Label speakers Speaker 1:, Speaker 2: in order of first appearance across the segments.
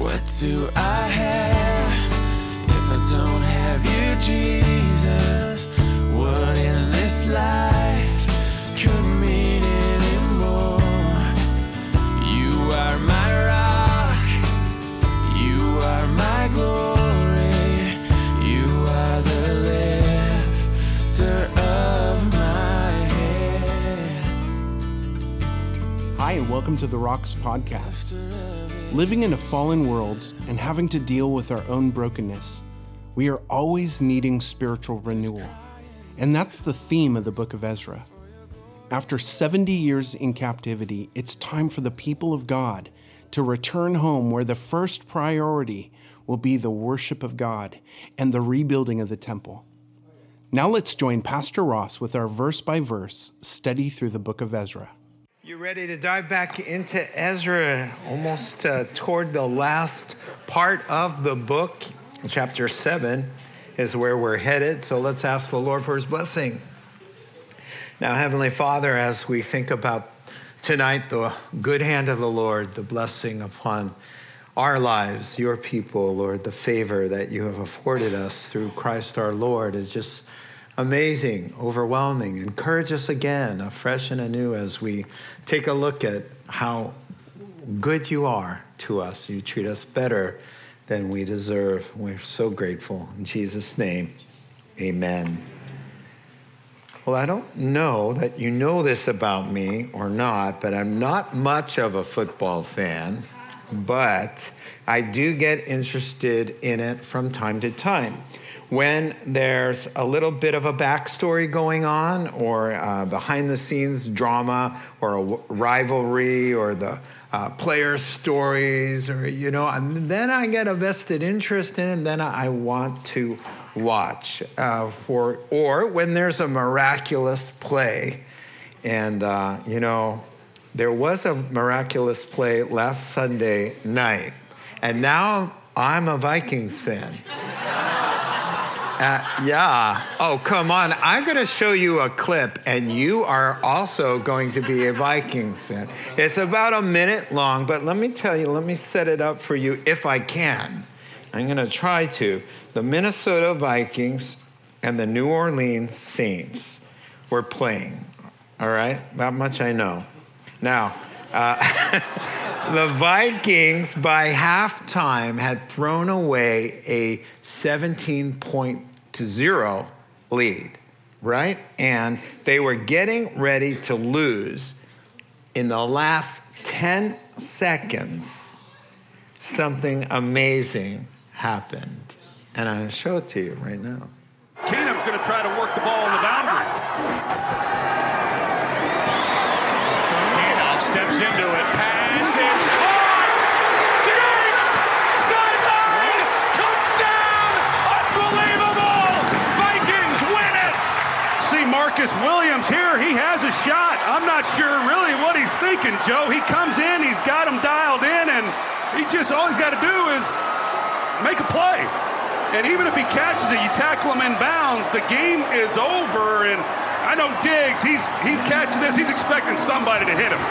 Speaker 1: What do I have if I don't have you, Jesus? What in this life
Speaker 2: welcome to the Rocks Podcast. Living in a fallen world and having to deal with our own brokenness, we are always needing spiritual renewal. And that's the theme of the book of Ezra. After 70 years in captivity, it's time for the people of God to return home where the first priority will be the worship of God and the rebuilding of the temple. Now let's join Pastor Ross with our verse by verse study through the book of Ezra.
Speaker 3: You ready to dive back into Ezra, almost uh, toward the last part of the book? Chapter 7 is where we're headed. So let's ask the Lord for his blessing. Now, Heavenly Father, as we think about tonight the good hand of the Lord, the blessing upon our lives, your people, Lord, the favor that you have afforded us through Christ our Lord is just amazing, overwhelming. Encourage us again, afresh and anew, as we take a look at how good you are to us. You treat us better than we deserve. We're so grateful. In Jesus' name, amen. Well, I don't know that you know this about me or not, but I'm not much of a football fan, but I do get interested in it from time to time. When there's a little bit of a backstory going on, or uh, behind the scenes drama, or a w- rivalry, or the uh, player stories, or, you know, and then I get a vested interest in it, and then I want to watch uh, for, or when there's a miraculous play. And, uh, you know, there was a miraculous play last Sunday night, and now I'm a Vikings fan. Uh, yeah. Oh, come on. I'm going to show you a clip, and you are also going to be a Vikings fan. It's about a minute long, but let me tell you, let me set it up for you if I can. I'm going to try to. The Minnesota Vikings and the New Orleans Saints were playing. All right? That much I know. Now, uh, the Vikings by halftime had thrown away a 17 point to zero lead, right? And they were getting ready to lose. In the last 10 seconds, something amazing happened. And I'm going to show it to you right now.
Speaker 4: Keenum's going to try to work the ball on the boundary. Handoff steps into it. Pass is caught. Marcus Williams here. He has a shot. I'm not sure really what he's thinking, Joe. He comes in, he's got him dialed in, and he just all he's got to do is make a play. And even if he catches it, you tackle him in bounds, the game is over. And I know Diggs, he's he's catching this, he's expecting somebody to hit him.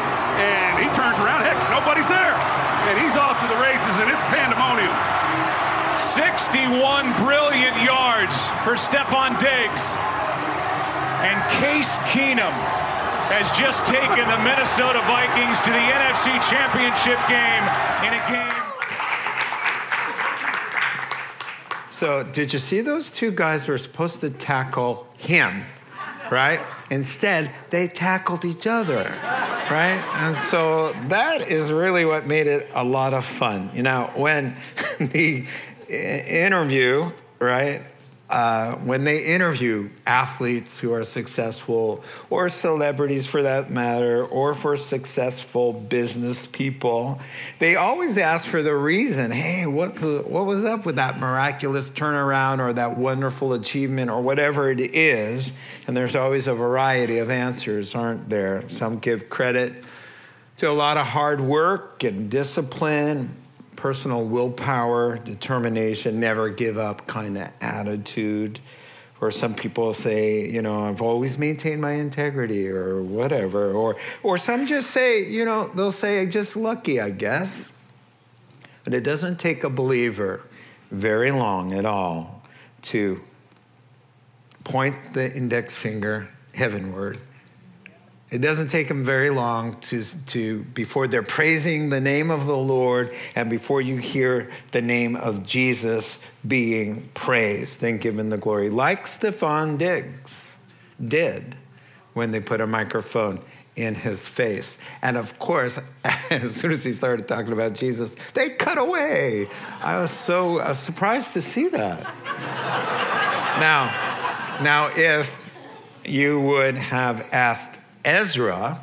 Speaker 4: And he turns around, heck, nobody's there. And he's off to the races, and it's pandemonium. 61 brilliant yards for Stefon Diggs. And Case Keenum has just taken the Minnesota Vikings to the NFC Championship game in a game.
Speaker 3: So, did you see those two guys were supposed to tackle him, right? Instead, they tackled each other, right? And so that is really what made it a lot of fun. You know, when the interview, right? Uh, when they interview athletes who are successful, or celebrities for that matter, or for successful business people, they always ask for the reason. Hey, what's what was up with that miraculous turnaround, or that wonderful achievement, or whatever it is? And there's always a variety of answers, aren't there? Some give credit to a lot of hard work and discipline, personal willpower, determination, never give up kind of attitude. Or some people say, you know, I've always maintained my integrity or whatever. Or, or some just say, you know, they'll say, just lucky, I guess. But it doesn't take a believer very long at all to point the index finger heavenward. It doesn't take them very long to, to before they're praising the name of the Lord and before you hear the name of Jesus being praised and given the glory, like Stefon Diggs did when they put a microphone in his face. And of course, as soon as he started talking about Jesus, they cut away. I was so uh, surprised to see that. now, now, if you would have asked Ezra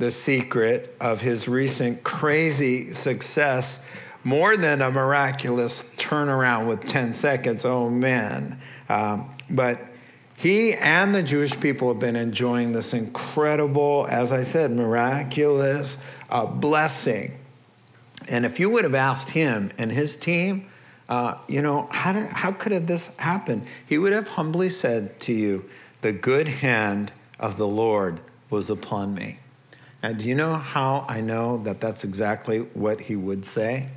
Speaker 3: the secret of his recent crazy success, more than a miraculous turnaround with 10 seconds, oh man. Um, but he and the Jewish people have been enjoying this incredible, as I said, miraculous uh, blessing. And if you would have asked him and his team, uh, you know, how, did, how could have this happen? He would have humbly said to you, The good hand of the Lord was upon me. And do you know how I know that that's exactly what he would say?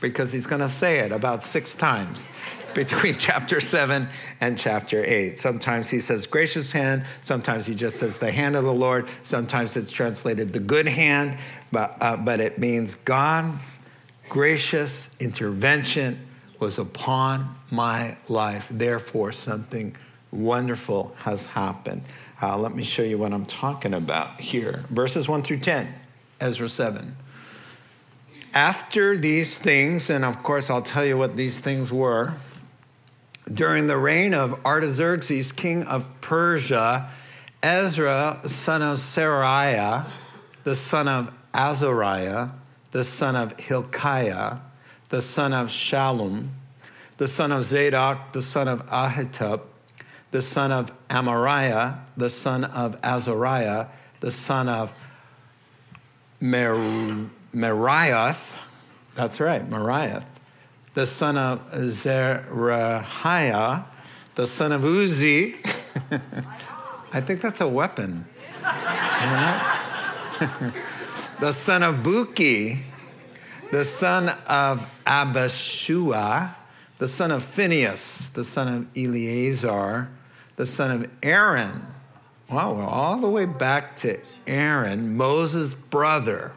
Speaker 3: Because he's going to say it about six times between chapter 7 and chapter 8. Sometimes he says gracious hand, sometimes he just says the hand of the Lord, sometimes it's translated the good hand, but, uh, but it means God's gracious intervention was upon my life. Therefore, something wonderful has happened. Uh, let me show you what I'm talking about here. Verses 1 through 10, Ezra 7. After these things, and of course, I'll tell you what these things were during the reign of Artaxerxes, king of Persia, Ezra, son of Seraiah, the son of Azariah, the son of Hilkiah, the son of Shallum, the son of Zadok, the son of Ahitub, the son of Amariah, the son of Azariah, the son of Mer- Meriath, that's right, Meriath, the son of Zerahiah, the son of Uzi. I think that's a weapon. the son of Buki, the son of Abishua, the son of Phinehas, the son of Eleazar, the son of Aaron. Wow, we're all the way back to Aaron, Moses' brother,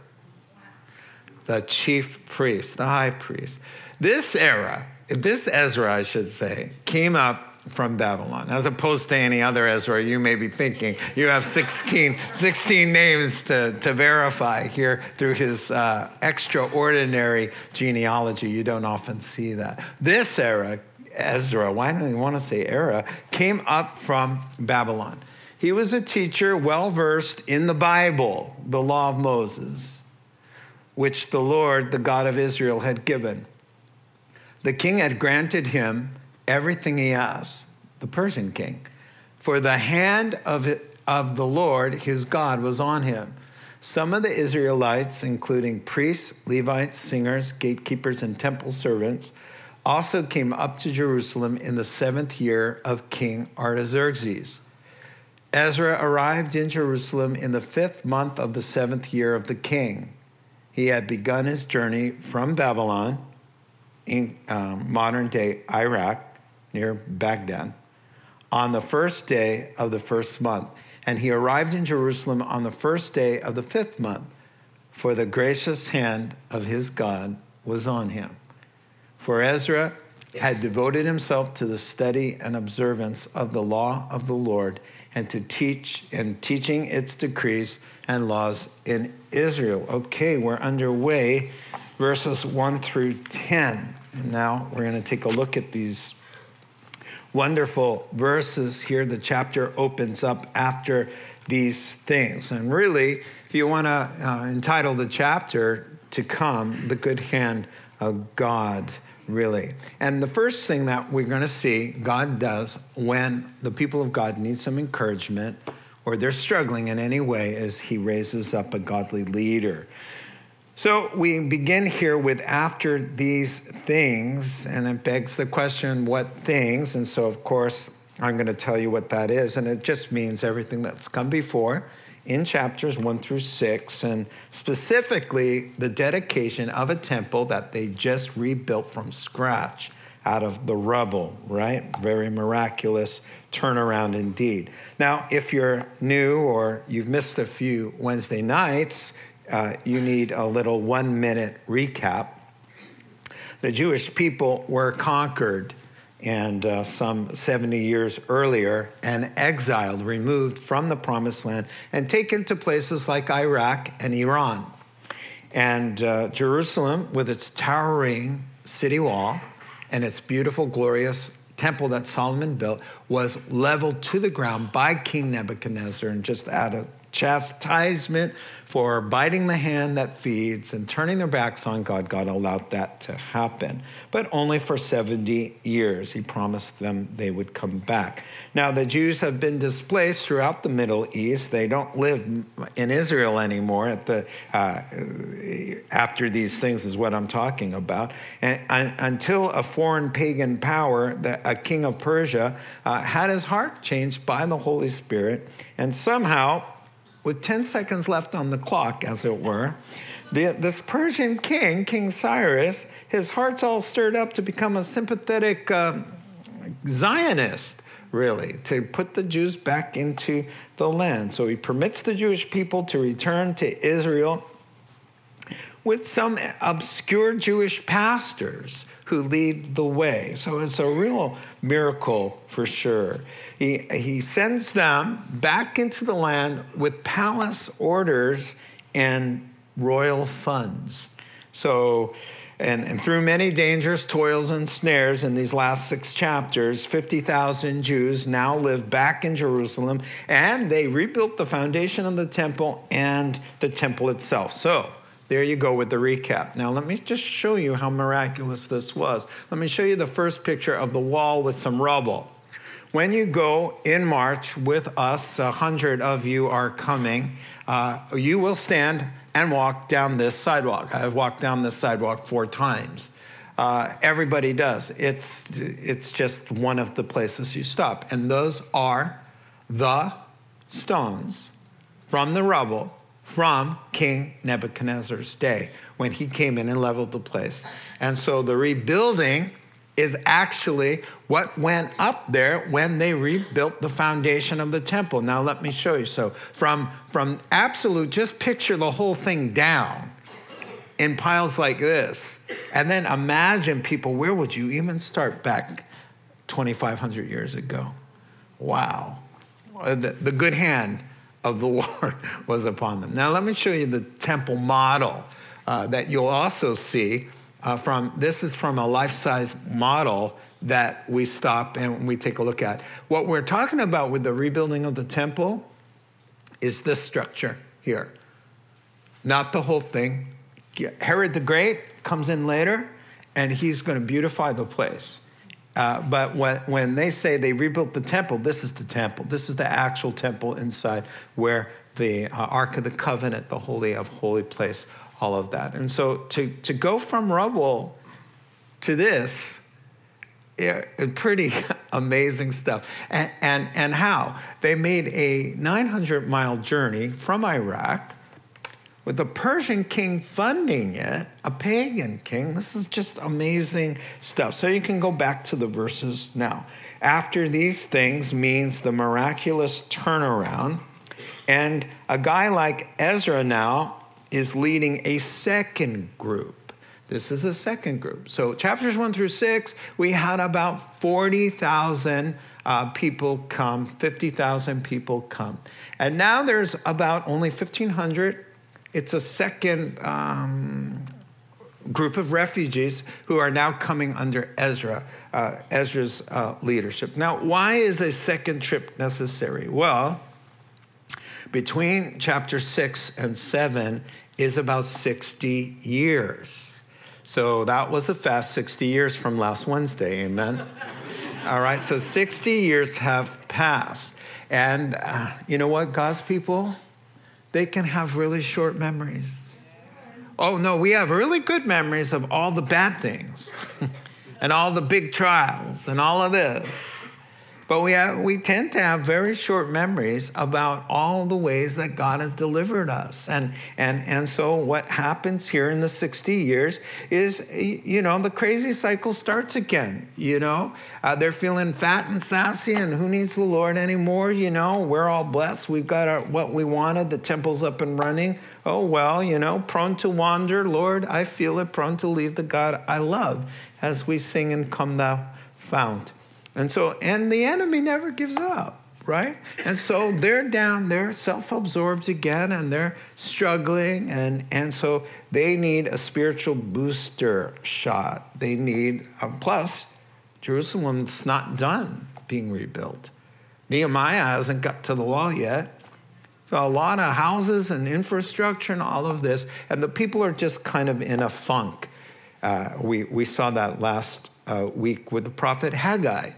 Speaker 3: the chief priest, the high priest. This era, this Ezra, I should say, came up from Babylon, as opposed to any other Ezra you may be thinking. You have 16, 16 names to, to verify here through his uh, extraordinary genealogy. You don't often see that. This era, Ezra, why don't you want to say era, came up from Babylon. He was a teacher well versed in the Bible, the law of Moses, which the Lord, the God of Israel, had given. The king had granted him everything he asked, the Persian king, for the hand of, of the Lord his God was on him. Some of the Israelites, including priests, Levites, singers, gatekeepers, and temple servants, also came up to Jerusalem in the seventh year of King Artaxerxes. Ezra arrived in Jerusalem in the fifth month of the seventh year of the king. He had begun his journey from Babylon in um, modern day Iraq near Baghdad on the first day of the first month. And he arrived in Jerusalem on the first day of the fifth month, for the gracious hand of his God was on him. For Ezra had devoted himself to the study and observance of the law of the Lord and to teach and teaching its decrees and laws in Israel. Okay, we're underway verses 1 through 10. And now we're going to take a look at these wonderful verses here. The chapter opens up after these things. And really, if you want to uh, entitle the chapter to come, The Good Hand of God, really. And the first thing that we're going to see God does when the people of God need some encouragement or they're struggling in any way is he raises up a godly leader. So we begin here with after these things, and it begs the question, what things? And so, of course, I'm going to tell you what that is. And it just means everything that's come before in chapters one through six, and specifically the dedication of a temple that they just rebuilt from scratch out of the rubble, right? Very miraculous turnaround indeed. Now, if you're new or you've missed a few Wednesday nights, uh, you need a little one minute recap. The Jewish people were conquered and uh, some 70 years earlier and exiled, removed from the promised land, and taken to places like Iraq and Iran. And uh, Jerusalem, with its towering city wall and its beautiful, glorious temple that Solomon built, was leveled to the ground by King Nebuchadnezzar and just out of chastisement for biting the hand that feeds and turning their backs on God, God allowed that to happen. But only for 70 years. He promised them they would come back. Now, the Jews have been displaced throughout the Middle East. They don't live in Israel anymore at the, uh, after these things, is what I'm talking about. And, until a foreign pagan power, the, a king of Persia, uh, had his heart changed by the Holy Spirit, and somehow with 10 seconds left on the clock, as it were, the, this Persian king, King Cyrus, his heart's all stirred up to become a sympathetic uh, Zionist, really, to put the Jews back into the land. So he permits the Jewish people to return to Israel with some obscure Jewish pastors who lead the way. So it's a real miracle for sure. He, he sends them back into the land with palace orders and royal funds. So, and, and through many dangers, toils, and snares in these last six chapters, 50,000 Jews now live back in Jerusalem and they rebuilt the foundation of the temple and the temple itself. So, there you go with the recap. Now, let me just show you how miraculous this was. Let me show you the first picture of the wall with some rubble. When you go in March with us, a hundred of you are coming, uh, you will stand and walk down this sidewalk. I've walked down this sidewalk four times. Uh, everybody does. It's, it's just one of the places you stop. And those are the stones from the rubble from King Nebuchadnezzar's day when he came in and leveled the place. And so the rebuilding is actually what went up there when they rebuilt the foundation of the temple. Now let me show you. So from from absolute just picture the whole thing down in piles like this. And then imagine people where would you even start back 2500 years ago? Wow. The, the good hand of the Lord was upon them. Now, let me show you the temple model uh, that you'll also see uh, from this is from a life size model that we stop and we take a look at. What we're talking about with the rebuilding of the temple is this structure here, not the whole thing. Herod the Great comes in later and he's going to beautify the place. Uh, but when, when they say they rebuilt the temple, this is the temple. This is the actual temple inside where the uh, Ark of the Covenant, the Holy of Holy Place, all of that. And so to, to go from rubble to this, it pretty amazing stuff. And, and, and how? They made a 900 mile journey from Iraq with the Persian king funding it, a pagan king. This is just amazing stuff. So you can go back to the verses now. After these things means the miraculous turnaround. And a guy like Ezra now is leading a second group. This is a second group. So, chapters one through six, we had about 40,000 uh, people come, 50,000 people come. And now there's about only 1,500 it's a second um, group of refugees who are now coming under Ezra, uh, Ezra's uh, leadership. Now, why is a second trip necessary? Well, between chapter six and seven is about 60 years. So that was a fast 60 years from last Wednesday, amen? All right, so 60 years have passed. And uh, you know what, God's people? they can have really short memories. Oh, no, we have really good memories of all the bad things and all the big trials and all of this. But we, have, we tend to have very short memories about all the ways that God has delivered us. And, and, and so what happens here in the 60 years is, you know, the crazy cycle starts again. You know, uh, they're feeling fat and sassy, and who needs the Lord anymore? You know, we're all blessed. We've got our, what we wanted. The temple's up and running. Oh, well, you know, prone to wander. Lord, I feel it, prone to leave the God I love as we sing and come thou fount. And so, and the enemy never gives up, right? And so they're down, they're self absorbed again, and they're struggling. And, and so they need a spiritual booster shot. They need, um, plus, Jerusalem's not done being rebuilt. Nehemiah hasn't got to the wall yet. So a lot of houses and infrastructure and all of this, and the people are just kind of in a funk. Uh, we, we saw that last uh, week with the prophet Haggai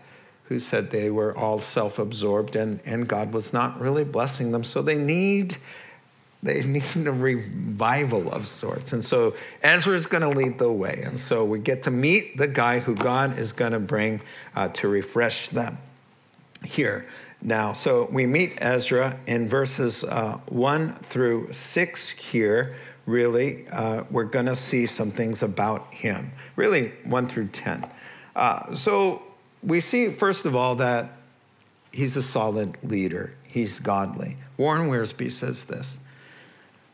Speaker 3: who said they were all self-absorbed and, and God was not really blessing them. So they need they need a revival of sorts. And so Ezra is going to lead the way. And so we get to meet the guy who God is going to bring uh, to refresh them here. Now, so we meet Ezra in verses uh, 1 through 6 here. Really, uh, we're going to see some things about him. Really, 1 through 10. Uh, so we see, first of all, that he's a solid leader, he's godly. Warren Wiersbe says this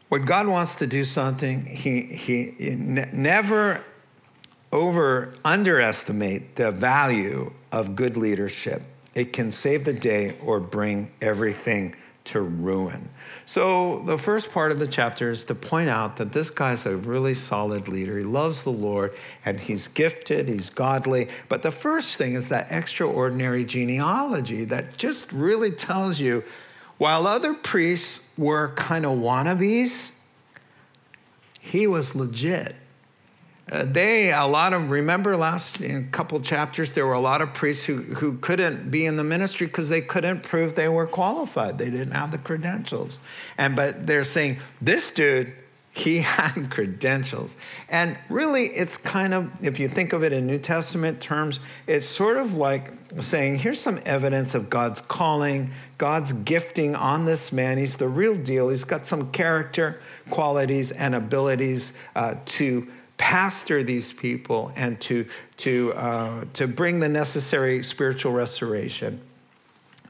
Speaker 3: when God wants to do something, he, he, he never over underestimate the value of good leadership. It can save the day or bring everything to ruin. So, the first part of the chapter is to point out that this guy's a really solid leader. He loves the Lord and he's gifted, he's godly. But the first thing is that extraordinary genealogy that just really tells you while other priests were kind of wannabes, he was legit. Uh, they, a lot of, remember last couple chapters, there were a lot of priests who, who couldn't be in the ministry because they couldn't prove they were qualified. They didn't have the credentials. And, but they're saying, this dude, he had credentials. And really, it's kind of, if you think of it in New Testament terms, it's sort of like saying, here's some evidence of God's calling, God's gifting on this man. He's the real deal. He's got some character qualities and abilities uh, to pastor these people and to, to, uh, to bring the necessary spiritual restoration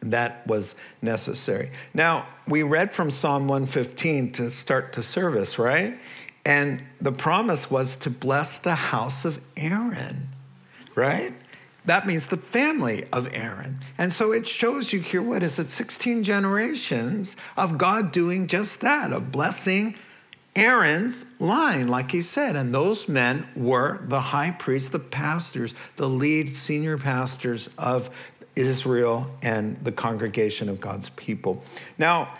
Speaker 3: that was necessary. Now, we read from Psalm 115 to start the service, right? And the promise was to bless the house of Aaron, right? That means the family of Aaron. And so it shows you here, what is it, 16 generations of God doing just that, of blessing Aaron's line, like he said. And those men were the high priests, the pastors, the lead senior pastors of Israel and the congregation of God's people. Now,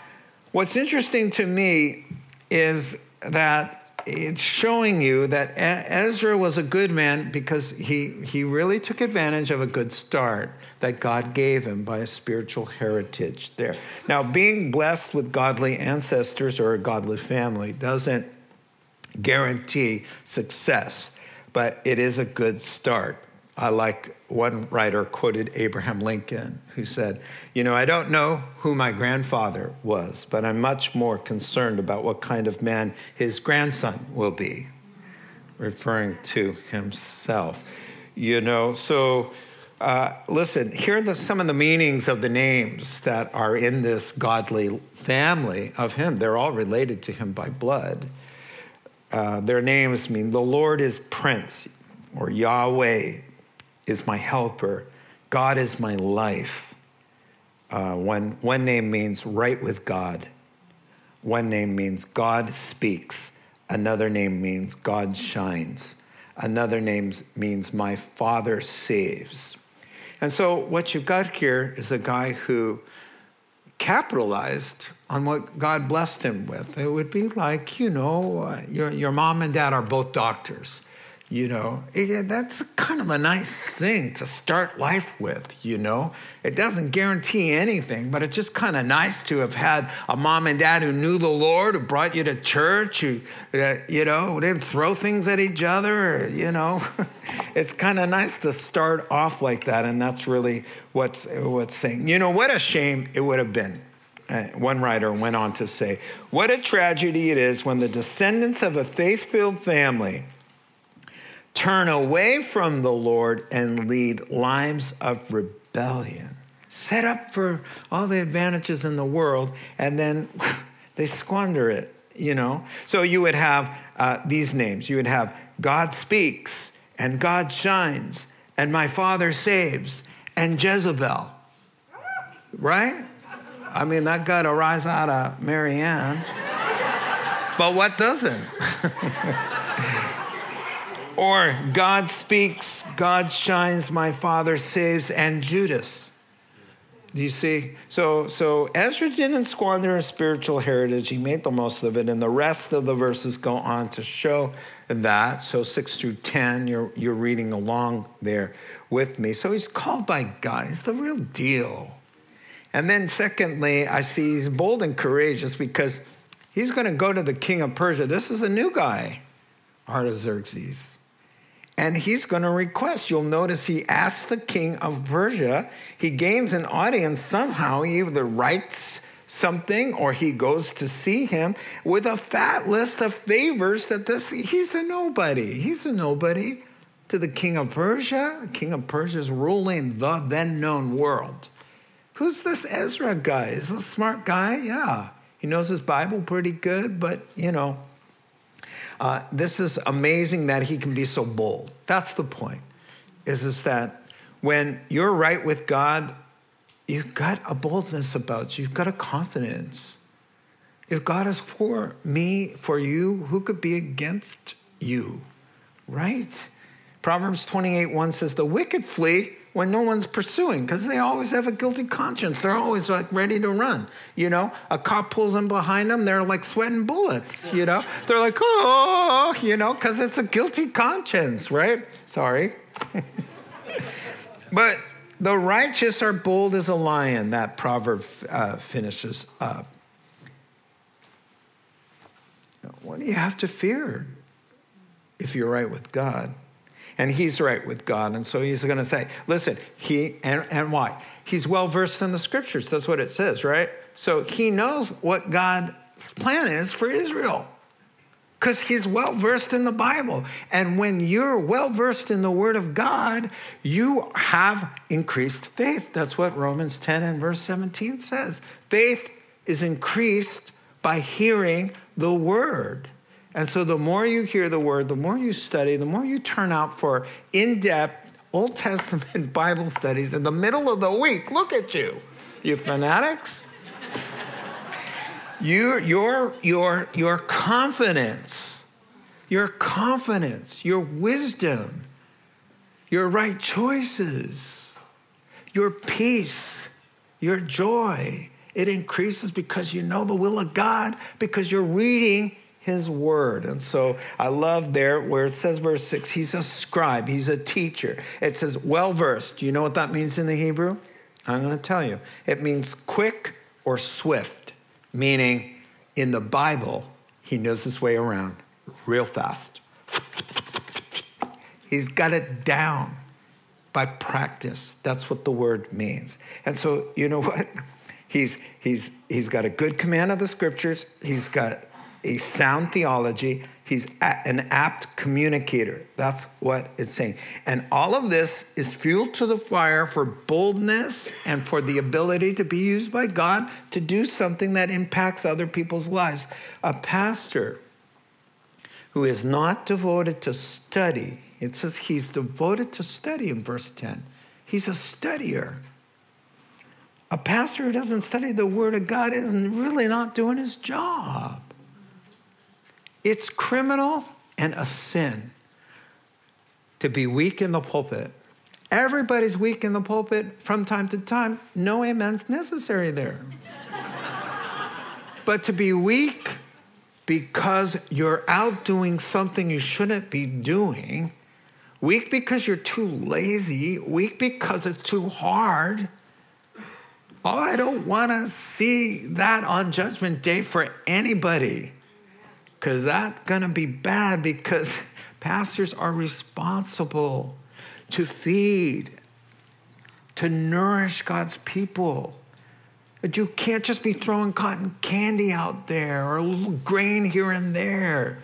Speaker 3: what's interesting to me is that it's showing you that Ezra was a good man because he, he really took advantage of a good start that God gave him by a spiritual heritage there. Now, being blessed with godly ancestors or a godly family doesn't guarantee success, but it is a good start. I like one writer quoted Abraham Lincoln, who said, You know, I don't know who my grandfather was, but I'm much more concerned about what kind of man his grandson will be, referring to himself. You know, so uh, listen, here are the, some of the meanings of the names that are in this godly family of him. They're all related to him by blood. Uh, their names mean the Lord is Prince, or Yahweh is my helper. God is my life. Uh, one, one name means right with God. One name means God speaks. Another name means God shines. Another name means my Father saves. And so, what you've got here is a guy who capitalized on what God blessed him with. It would be like, you know, uh, your, your mom and dad are both doctors. You know, that's kind of a nice thing to start life with, you know. It doesn't guarantee anything, but it's just kind of nice to have had a mom and dad who knew the Lord, who brought you to church, who, uh, you know, didn't throw things at each other, or, you know. it's kind of nice to start off like that, and that's really what's what's saying. You know what a shame it would have been. Uh, one writer went on to say, "What a tragedy it is when the descendants of a faith-filled family." Turn away from the Lord and lead lives of rebellion. Set up for all the advantages in the world, and then they squander it, you know? So you would have uh, these names. You would have God speaks, and God shines, and my Father saves, and Jezebel, right? I mean, that got a rise out of Marianne. but what doesn't? Or God speaks, God shines, my father saves, and Judas. Do you see? So, so Ezra didn't squander his spiritual heritage. He made the most of it. And the rest of the verses go on to show that. So 6 through 10, you're, you're reading along there with me. So he's called by God. He's the real deal. And then secondly, I see he's bold and courageous because he's going to go to the king of Persia. This is a new guy, Artaxerxes. And he's going to request. You'll notice he asks the king of Persia. He gains an audience somehow. He either writes something or he goes to see him with a fat list of favors that this he's a nobody. He's a nobody to the king of Persia. King of Persia is ruling the then known world. Who's this Ezra guy? Is a smart guy? Yeah. He knows his Bible pretty good, but you know, uh, this is amazing that he can be so bold. That's the point, is, is that when you're right with God, you've got a boldness about you, you've got a confidence. If God is for me, for you, who could be against you? Right? Proverbs 28 1 says, The wicked flee when no one's pursuing because they always have a guilty conscience. They're always like ready to run. You know, a cop pulls them behind them, they're like sweating bullets. You know, they're like, oh, you know, because it's a guilty conscience, right? Sorry. but the righteous are bold as a lion, that proverb uh, finishes up. What do you have to fear if you're right with God? And he's right with God. And so he's going to say, listen, he, and, and why? He's well versed in the scriptures. That's what it says, right? So he knows what God's plan is for Israel because he's well versed in the Bible. And when you're well versed in the Word of God, you have increased faith. That's what Romans 10 and verse 17 says. Faith is increased by hearing the Word. And so the more you hear the word, the more you study, the more you turn out for in depth Old Testament Bible studies in the middle of the week. Look at you, you fanatics. Your, your, your, your confidence, your confidence, your wisdom, your right choices, your peace, your joy, it increases because you know the will of God, because you're reading his word. And so I love there where it says, verse six, he's a scribe, he's a teacher. It says, well versed. Do you know what that means in the Hebrew? I'm going to tell you. It means quick or swift, meaning in the Bible, he knows his way around real fast. He's got it down by practice. That's what the word means. And so, you know what? He's, he's, he's got a good command of the scriptures. He's got a sound theology. He's an apt communicator. That's what it's saying. And all of this is fuel to the fire for boldness and for the ability to be used by God to do something that impacts other people's lives. A pastor who is not devoted to study, it says he's devoted to study in verse 10. He's a studier. A pastor who doesn't study the Word of God isn't really not doing his job. It's criminal and a sin to be weak in the pulpit. Everybody's weak in the pulpit from time to time. No amens necessary there. but to be weak because you're out doing something you shouldn't be doing, weak because you're too lazy, weak because it's too hard. Oh, I don't want to see that on Judgment Day for anybody because that's going to be bad because pastors are responsible. to feed, to nourish God's people. That you can't just be throwing cotton candy out there or a little grain here and there.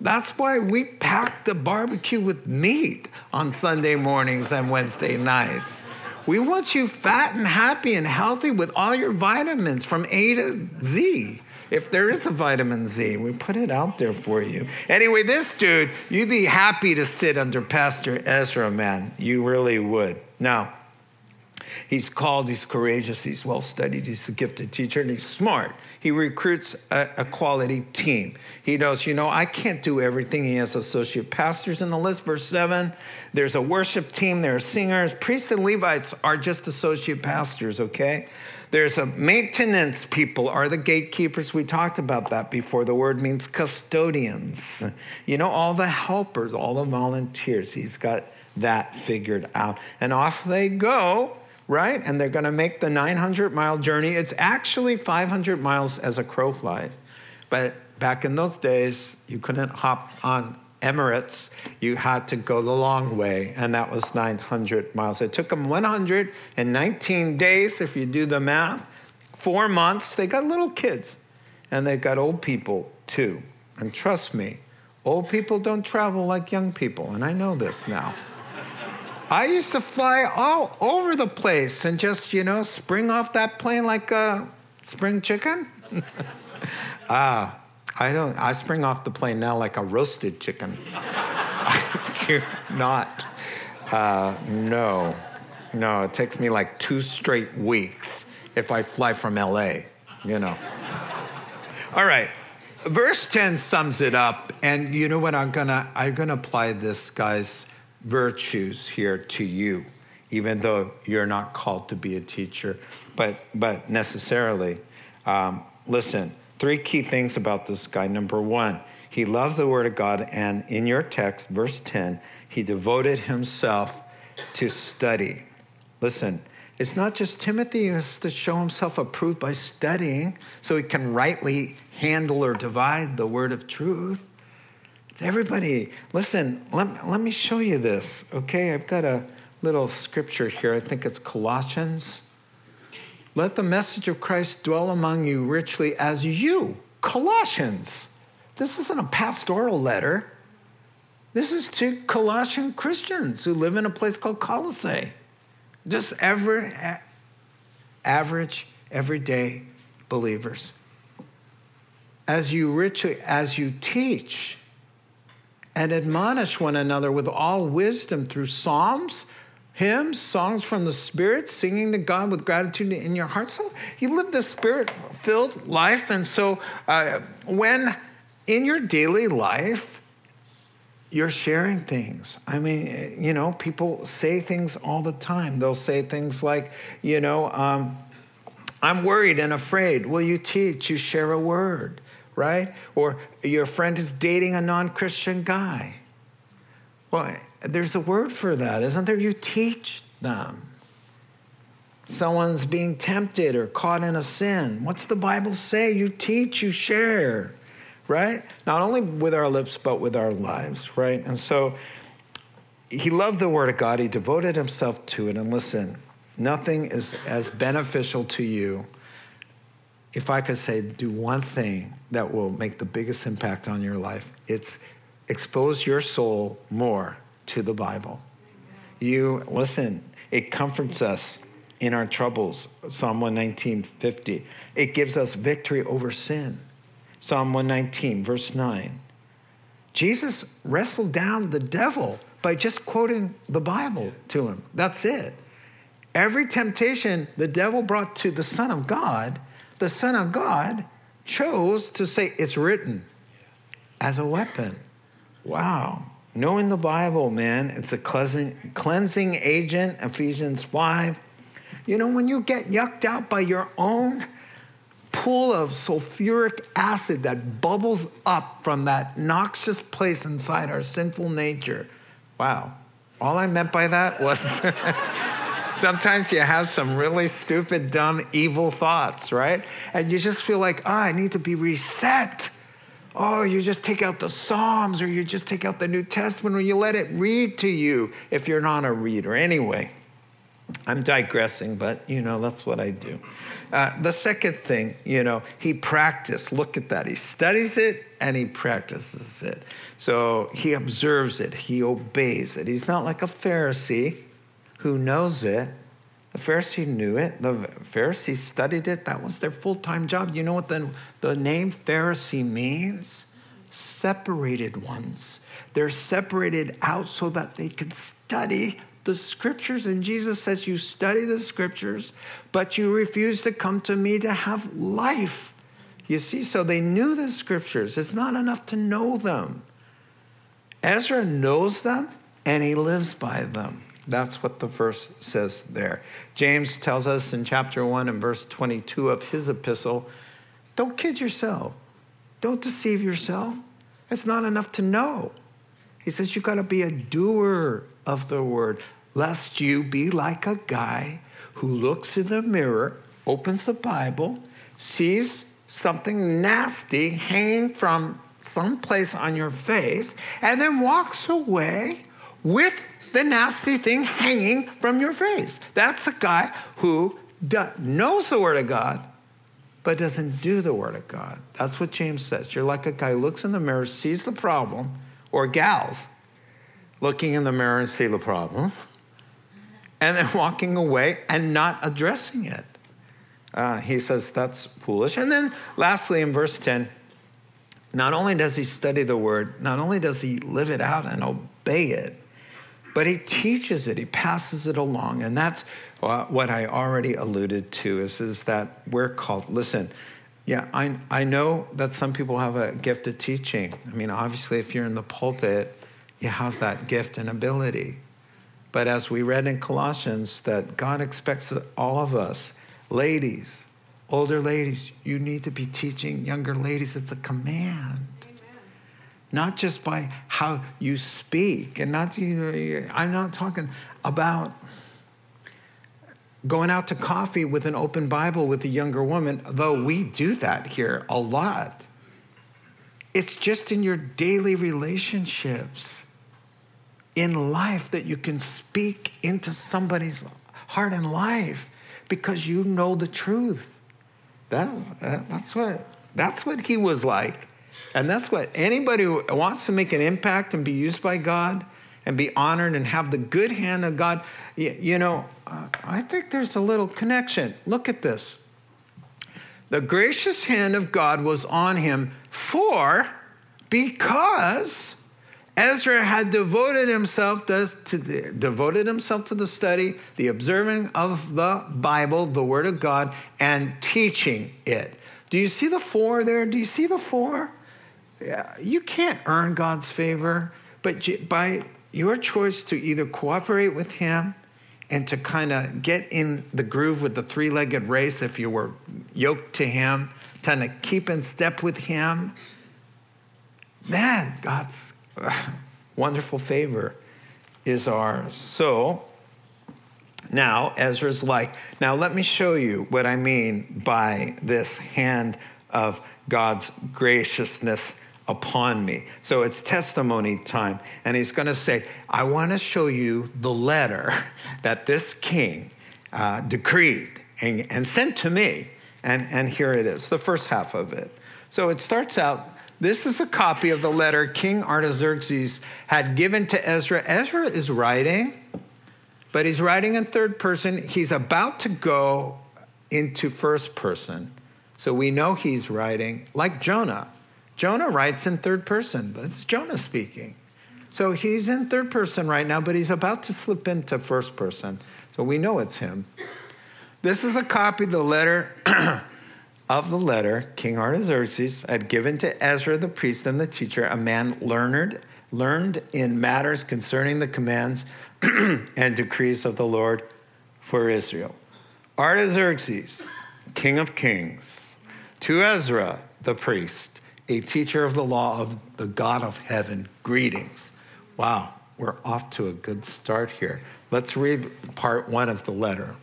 Speaker 3: That's why we pack the barbecue with meat on Sunday mornings and Wednesday nights. We want you fat and happy and healthy with all your vitamins from A to Z. If there is a vitamin Z, we put it out there for you. Anyway, this dude, you'd be happy to sit under Pastor Ezra, man. You really would. Now, He's called, he's courageous, he's well studied, he's a gifted teacher, and he's smart. He recruits a, a, quality team. He knows, you know, I can't do everything. He has associate pastors in the list. Verse 7 there's a worship team, there are singers. Priests and Levites are just associate pastors, okay? There's a maintenance people are the gatekeepers. We talked about that before. The word means custodians. You know, all the helpers, all the volunteers. He's got that figured out. And off they go right? And they're going to make the 900 mile journey. It's actually 500 miles as a crow flies. But back in those days, you couldn't hop on Emirates. You had to go the long way, and that was 900 miles. It took them 119 days, if you do the math, four months. They got little kids, and they got old people too. And trust me, old people don't travel like young people, and I know this now. I used to fly all over the place and just, you know, spring off that plane like a spring chicken. Ah, I don't, I spring off the plane now like a roasted chicken. I do not. Uh, no, no, it takes me like two straight weeks if I fly from LA, you know. All right, verse 10 sums it up, and you know what? I'm gonna, I'm gonna apply this, guys virtues here to you, even though you're not called to be a teacher, but, but necessarily. Um, listen, three key things about this guy. Number one, he loved the Word of God, and in your text, verse 10, he devoted himself to study. Listen, it's not just Timothy who has to show himself approved by studying so he can rightly handle or divide the word of truth. It's everybody. Listen, let, let me show you this, okay? I've got a little scripture here. I think it's Colossians. Let the message of Christ dwell among you richly as you, Colossians. This isn't a pastoral letter. This is to Colossian Christians who live in a place called Colossae. Just ever, average, everyday believers. As you richly, as you teach, and admonish one another with all wisdom through psalms, hymns, songs from the Spirit, singing to God with gratitude in your heart. So you live this spirit filled life. And so uh, when in your daily life, you're sharing things. I mean, you know, people say things all the time. They'll say things like, you know, um, I'm worried and afraid. Will you teach? You share a word right? Or your friend is dating a non Christian guy. Well, there's a word for that, isn't there? You teach them. Someone's being tempted or caught in a sin. What's the Bible say? You teach, you share, right? Not only with our lips, but with our lives, right? And so he loved the Word of God, he devoted himself to it. And listen, nothing is as beneficial to you if I could say, do one thing that will make the biggest impact on your life, it's expose your soul more to the Bible. You, listen, it comforts us in our troubles. Psalm 119, 50. It gives us victory over sin. Psalm 119, verse 9. Jesus wrestled down the devil by just quoting the Bible to him. That's it. Every temptation the devil brought to the Son of God the Son of God chose to say, It's written as a weapon. Wow. Knowing the Bible, man, it's a cleansing, agent, Ephesians 5. You know, when you get yucked out by your own pool of sulfuric acid that bubbles up from that noxious place inside our sinful nature, wow. All I meant by that was. Sometimes you have some really stupid, dumb, evil thoughts, right? And you just feel like, oh, I need to be reset. Oh, you just take out the Psalms or you just take out the New Testament or you let it read to you if you're not a reader. Anyway, I'm digressing, but you know, that's what I do. Uh, the second thing, you know, he practiced. Look at that. He studies it and he practices it. So he observes it, he obeys it. He's not like a Pharisee who knows it. The Pharisee knew it. The Pharisees studied it. That was their full time job. You know what the, the name Pharisee means? Separated ones. They're separated out so that they can study the scriptures. And Jesus says, You study the scriptures, but you refuse to come to me to have life. You see, so they knew the scriptures. It's not enough to know them. Ezra knows them and he lives by them. That's what the verse says there. James tells us in chapter 1 and verse 22 of his epistle don't kid yourself, don't deceive yourself. It's not enough to know. He says you've got to be a doer of the word, lest you be like a guy who looks in the mirror, opens the Bible, sees something nasty hanging from someplace on your face, and then walks away with the nasty thing hanging from your face. That's a guy who knows the Word of God, but doesn't do the Word of God. That's what James says. You're like a guy who looks in the mirror, sees the problem, or gals looking in the mirror and see the problem, and then walking away and not addressing it. Uh, he says that's foolish. And then lastly, in verse 10, not only does he study the word, not only does he live it out and obey it, but he teaches it, he passes it along. And that's what I already alluded to is, is that we're called, listen, yeah, I, I know that some people have a gift of teaching. I mean, obviously, if you're in the pulpit, you have that gift and ability. But as we read in Colossians, that God expects all of us, ladies, older ladies, you need to be teaching younger ladies. It's a command. Not just by how you speak, and not, you know, I'm not talking about going out to coffee with an open Bible with a younger woman, though we do that here a lot. It's just in your daily relationships in life that you can speak into somebody's heart and life because you know the truth. That, that's, what, that's what he was like. And that's what anybody who wants to make an impact and be used by God and be honored and have the good hand of God, you, you know, uh, I think there's a little connection. Look at this. The gracious hand of God was on him for, because Ezra had devoted himself to, to the, devoted himself to the study, the observing of the Bible, the Word of God, and teaching it. Do you see the for there? Do you see the for? You can't earn God's favor, but by your choice to either cooperate with Him and to kind of get in the groove with the three legged race, if you were yoked to Him, trying to keep in step with Him, then God's wonderful favor is ours. So now Ezra's like, now let me show you what I mean by this hand of God's graciousness upon me. So it's testimony time. And he's going to say, I want to show you the letter that this king uh, decreed and, and sent to me. And, and here it is, the first half of it. So it starts out this is a copy of the letter King Artaxerxes had given to Ezra. Ezra is writing, but he's writing in third person. He's about to go into first person. So we know he's writing like Jonah. Jonah writes in third person. It's Jonah speaking. So he's in third person right now, but he's about to slip into first person. So we know it's him. This is a copy of the letter of the letter King Artaxerxes had given to Ezra the priest and the teacher, a man learned, learned in matters concerning the commands and decrees of the Lord for Israel. Artaxerxes, king of kings, to Ezra the priest, a teacher of the law of the God of heaven, greetings. Wow, we're off to a good start here. Let's read part one of the letter.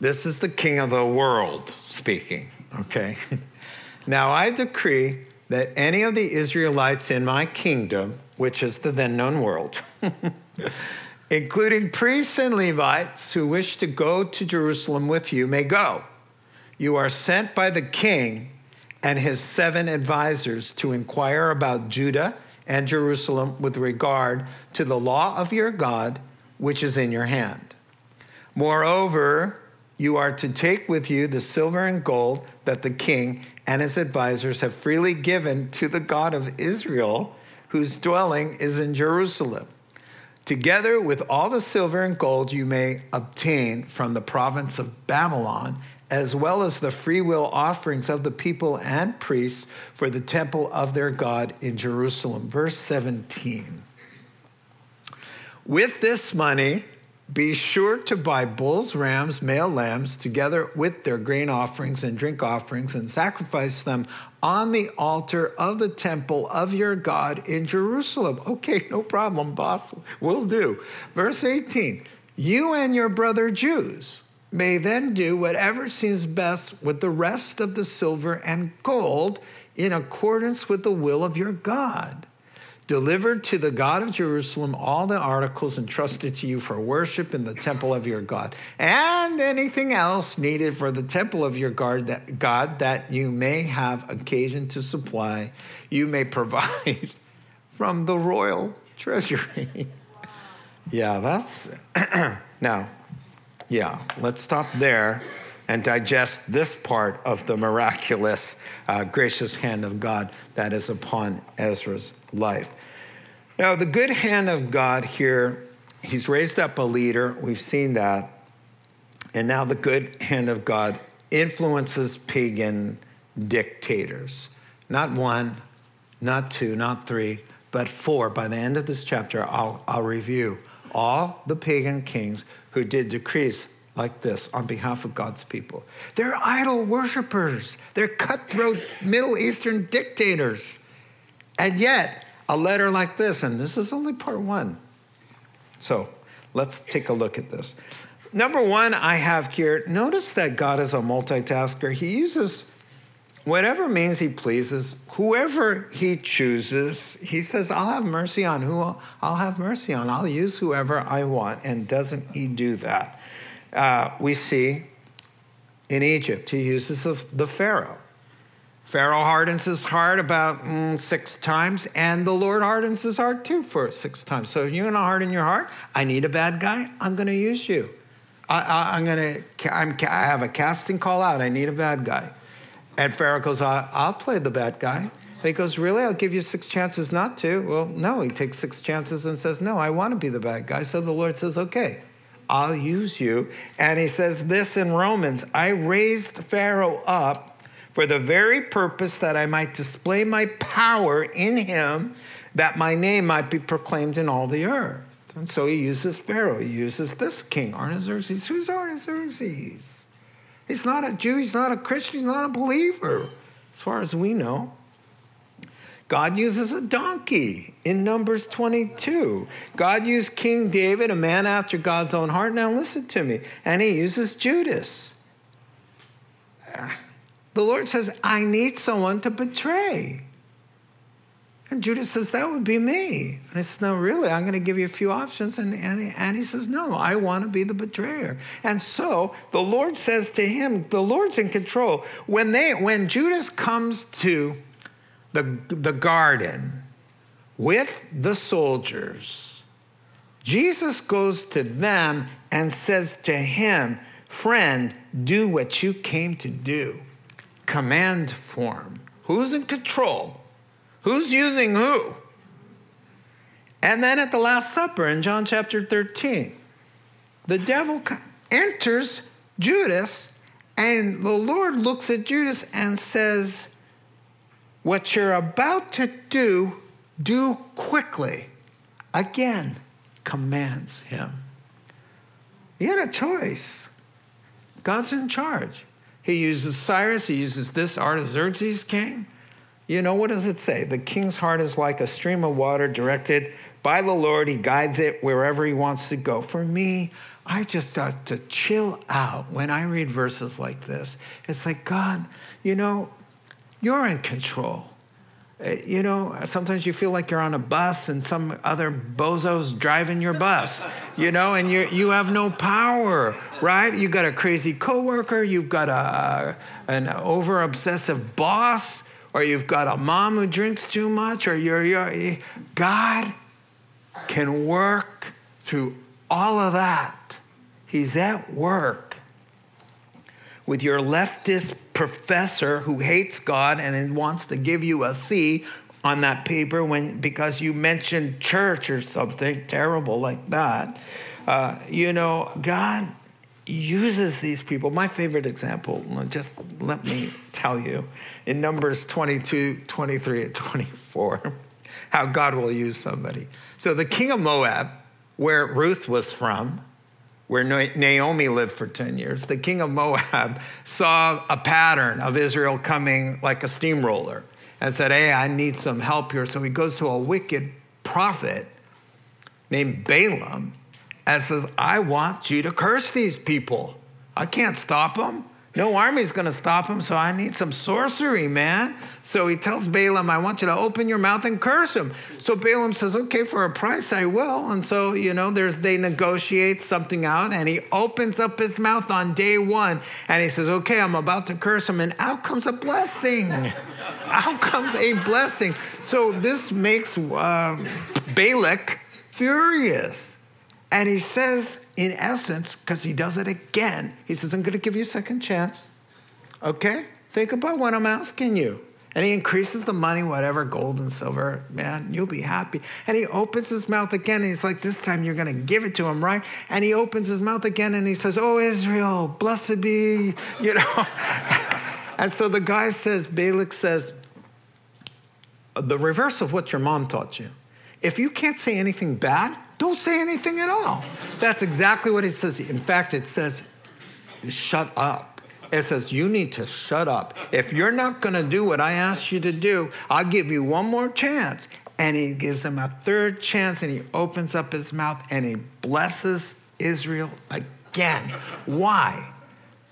Speaker 3: This is the king of the world speaking, okay? now I decree that any of the Israelites in my kingdom, which is the then known world, including priests and Levites who wish to go to Jerusalem with you, may go. You are sent by the king and his seven advisors to inquire about Judah and Jerusalem with regard to the law of your God, which is in your hand. Moreover, you are to take with you the silver and gold that the king and his advisors have freely given to the God of Israel, whose dwelling is in Jerusalem. Together with all the silver and gold you may obtain from the province of Babylon, as well as the freewill offerings of the people and priests for the temple of their God in Jerusalem. Verse 17. With this money, be sure to buy bulls, rams, male lambs, together with their grain offerings and drink offerings, and sacrifice them on the altar of the temple of your God in Jerusalem. Okay, no problem, boss. We'll do. Verse 18 You and your brother Jews may then do whatever seems best with the rest of the silver and gold in accordance with the will of your God Deliver to the God of Jerusalem all the articles entrusted to you for worship in the temple of your God, and anything else needed for the temple of your God that, you may have occasion to supply, you may provide from the royal treasury. yeah, that's. now, yeah, let's stop there and digest this part of the miraculous, uh, gracious hand of God that is upon Ezra's life. Now, the good hand of God here, he's raised up a leader. We've seen that. And now the good hand of God influences pagan dictators. Not one, not two, not three, but four. By the end of this chapter, I'll, I'll review all the pagan kings who did decrees like this on behalf of God's people. They're idol worshippers, they're cutthroat Middle Eastern dictators. And yet, a letter like this, and this is only part one. So let's take a look at this. Number one, I have here, notice that God is a multitasker. He uses whatever means he pleases, whoever he chooses. He says, I'll have mercy on who I'll have mercy on. I'll use whoever I want. And doesn't he do that? Uh, we see in Egypt, he uses the Pharaoh. Pharaoh hardens his heart about mm, six times, and the Lord hardens his heart too for six times. So if you're going to harden your heart, I need a bad guy, I'm going to use you. I, am going to, I have a casting call out, I need a bad guy. And Pharaoh goes, I'll play the bad guy. And he goes, Really? I'll give you six chances not to. Well, no, he takes six chances and says, No, I want to be the bad guy. So the Lord says, Okay, I'll use you. And he says this in Romans I raised Pharaoh up for the very purpose that I might display my power in him, that my name might be proclaimed in all the earth. And so he uses Pharaoh, he uses this king, Artaxerxes. Who's Artaxerxes? He's not a Jew, he's not a Christian, he's not a believer, as far as we know. God uses a donkey in Numbers 22. God used King David, a man after God's own heart. Now listen to me. And he uses Judas. The Lord says, I need someone to betray. And Judas says, That would be me. And I says, No, really, I'm going to give you a few options. And, and, he, and he says, No, I want to be the betrayer. And so the Lord says to him, The Lord's in control. When, they, when Judas comes to the, the garden with the soldiers, Jesus goes to them and says to him, Friend, do what you came to do command form. Who's in control? Who's using who? And then at the Last Supper in John chapter 13, the devil enters Judas, and the Lord looks at Judas and says, What you're about to do, do quickly. Again, commands him. He had a choice. God's in charge. He uses Cyrus, he uses this Artaxerxes king. You know, what does it say? The king's heart is like a stream of water directed by the Lord. He guides it wherever he wants to go. For me, I just start to chill out when I read verses like this. It's like, God, you know, you're in control. Uh, You know, sometimes you feel like you're on a bus and some other bozo's driving your bus, you know, and you you have no power, right? You got a crazy coworker, you've got a an over obsessive boss, or you've got a mom who drinks too much, or you're, you're God can work through all of that. He's at work with your leftist professor who hates God and wants to give you a C on that paper when because you mentioned church or something terrible like that. Uh, you know, God uses these people. My favorite example, just let me tell you, in Numbers 22, 23, and 24, how God will use somebody. So the king of Moab, where Ruth was from, where Naomi lived for 10 years, the king of Moab saw a pattern of Israel coming like a steamroller and said, Hey, I need some help here. So he goes to a wicked prophet named Balaam and says, I want you to curse these people. I can't stop them. No army's going to stop him, so I need some sorcery, man. So he tells Balaam, I want you to open your mouth and curse him. So Balaam says, Okay, for a price, I will. And so, you know, there's, they negotiate something out, and he opens up his mouth on day one, and he says, Okay, I'm about to curse him, and out comes a blessing. out comes a blessing. So this makes uh, Balak furious. And he says, in essence, because he does it again, he says, I'm going to give you a second chance. Okay? Think about what I'm asking you. And he increases the money, whatever, gold and silver. Man, you'll be happy. And he opens his mouth again. And he's like, This time you're going to give it to him, right? And he opens his mouth again and he says, Oh, Israel, blessed be, you know. and so the guy says, Balak says, The reverse of what your mom taught you. If you can't say anything bad, don't say anything at all. That's exactly what it says. In fact, it says, shut up. It says, you need to shut up. If you're not going to do what I asked you to do, I'll give you one more chance. And he gives him a third chance and he opens up his mouth and he blesses Israel again. Why?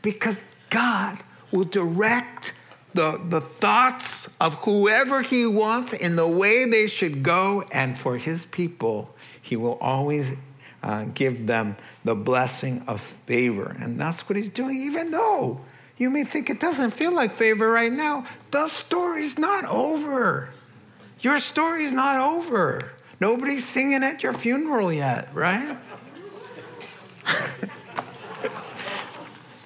Speaker 3: Because God will direct the, the thoughts of whoever he wants in the way they should go. And for his people, he will always uh, give them the blessing of favor. And that's what he's doing, even though you may think it doesn't feel like favor right now. The story's not over. Your story's not over. Nobody's singing at your funeral yet, right?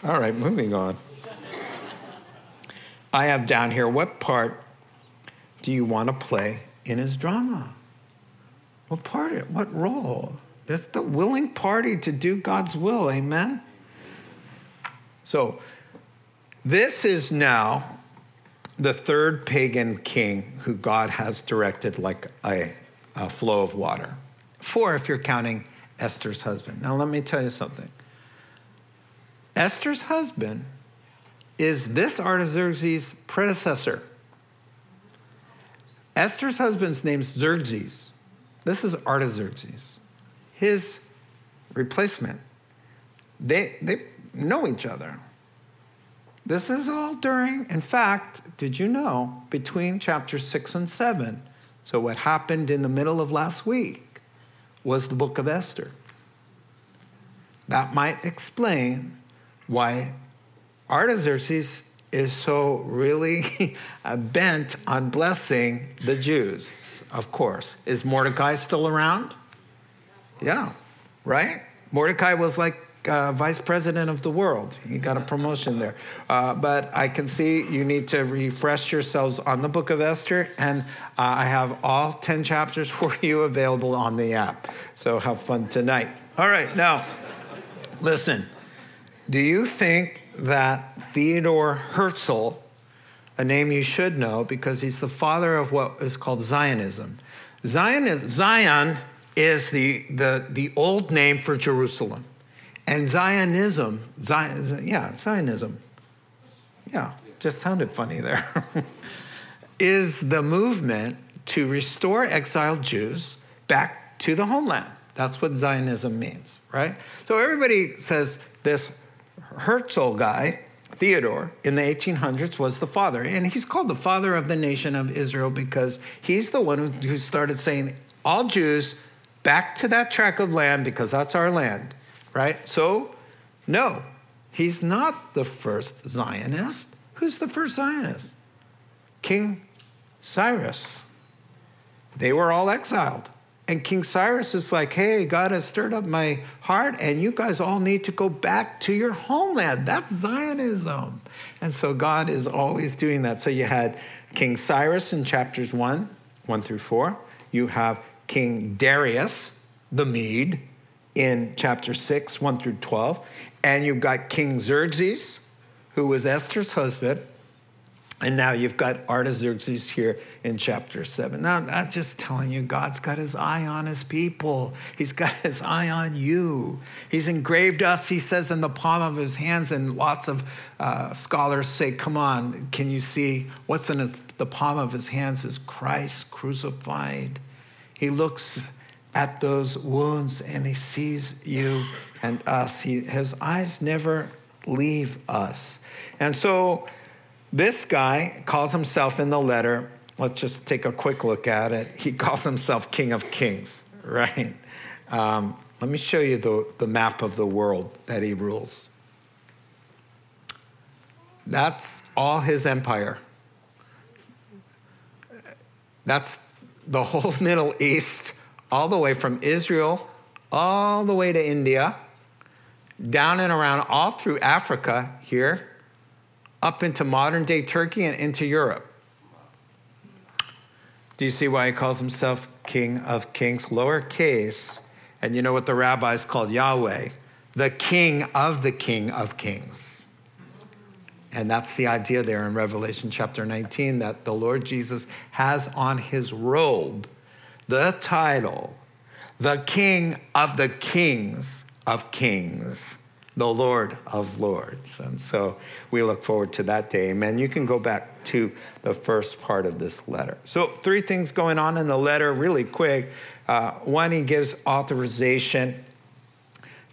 Speaker 3: All right, moving on. I have down here what part do you want to play in his drama? What part, what role? Just the willing party to do God's will, amen? So, this is now the third pagan king who God has directed like a, a flow of water. Four, if you're counting Esther's husband. Now, let me tell you something. Esther's husband is this Artaxerxes' predecessor. Esther's husband's name's Xerxes. This is Artaxerxes, his replacement. They, they know each other. This is all during, in fact, did you know, between chapters six and seven. So, what happened in the middle of last week was the book of Esther. That might explain why Artaxerxes is so really bent on blessing the Jews, of course. Is Mordecai still around? Yeah, right? Mordecai was like uh, vice president of the world. He got a promotion there. Uh, but I can see you need to refresh yourselves on the book of Esther, and uh, I have all 10 chapters for you available on the app. So have fun tonight. All right, now, listen. Do you think that Theodore Herzl, a name you should know because he's the father of what is called Zionism, Zion is, Zion is the, the, the old name for Jerusalem. And Zionism, Zion, yeah, Zionism, yeah, just sounded funny there, is the movement to restore exiled Jews back to the homeland. That's what Zionism means, right? So everybody says this Herzl guy Theodore in the 1800s was the father. And he's called the father of the nation of Israel because he's the one who, started saying, all Jews back to that tract of land because that's our land, right? So, no, he's not the first Zionist. Who's the first Zionist? King Cyrus. They were all exiled. And King Cyrus is like, hey, God has stirred up my heart, and you guys all need to go back to your homeland. That's Zionism. And so God is always doing that. So you had King Cyrus in chapters 1, 1 through 4. You have King Darius, the Mede, in chapter 6, 1 through 12. And you've got King Xerxes, who was Esther's husband. And now you've got Artaxerxes here in chapter 7. Now, I'm just telling you, God's got his eye on his people. He's got his eye on you. He's engraved us, he says, in the palm of his hands. And lots of uh, scholars say, Come on, can you see what's in the palm of his hands is Christ crucified. He looks at those wounds and he sees you and us. He, his eyes never leave us. And so, this guy calls himself in the letter, let's just take a quick look at it. He calls himself King of Kings, right? Um, let me show you the, the map of the world that he rules. That's all his empire. That's the whole Middle East, all the way from Israel, all the way to India, down and around, all through Africa here up into modern day Turkey and into Europe. Do you see why he calls himself King of Kings? Lowercase. And you know what the rabbis called Yahweh? The King of the King of Kings. And that's the idea there in Revelation chapter 19 that the Lord Jesus has on his robe the title, the King of the Kings of Kings the Lord of Lords. And so we look forward to that day. Amen. You can go back to the first part of this letter. So, three things going on in the letter, really quick. Uh, one, he gives authorization.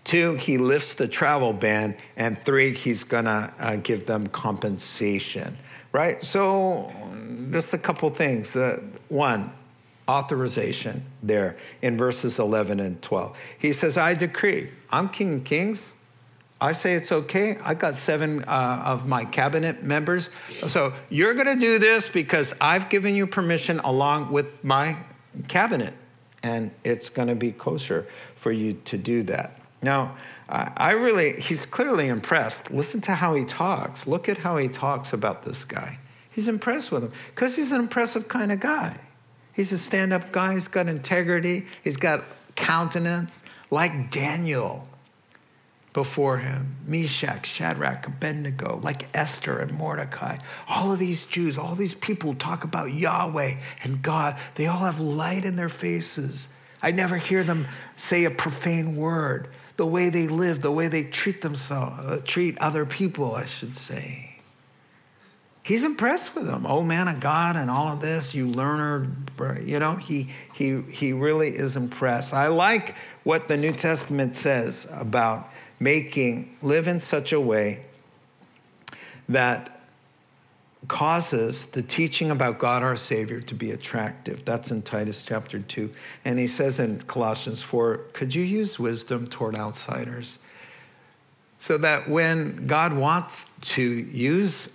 Speaker 3: Two, he lifts the travel ban. And three, he's going to uh, give them compensation, right? So, just a couple things. Uh, one, authorization there in verses 11 and 12. He says, I decree, I'm King of Kings. I say it's okay. I got seven uh, of my cabinet members. So you're going to do this because I've given you permission along with my cabinet, and it's going to be kosher for you to do that. Now, I really, he's clearly impressed. Listen to how he talks. Look at how he talks about this guy. He's impressed with him because he's an impressive kind of guy. He's a stand up guy. He's got integrity. He's got countenance like Daniel before him Meshach, Shadrach, Abednego, like Esther and Mordecai. All of these Jews, all these people talk about Yahweh and God. They all have light in their faces. I never hear them say a profane word. The way they live, the way they treat themselves, uh, treat other people, I should say. He's impressed with them. Oh man of God and all of this, you learner, you know, he he he really is impressed. I like what the New Testament says about making, live in such a way that causes the teaching about God our Savior to be attractive. That's in Titus chapter 2. And he says in Colossians 4 could you use wisdom toward outsiders? So that when God wants to use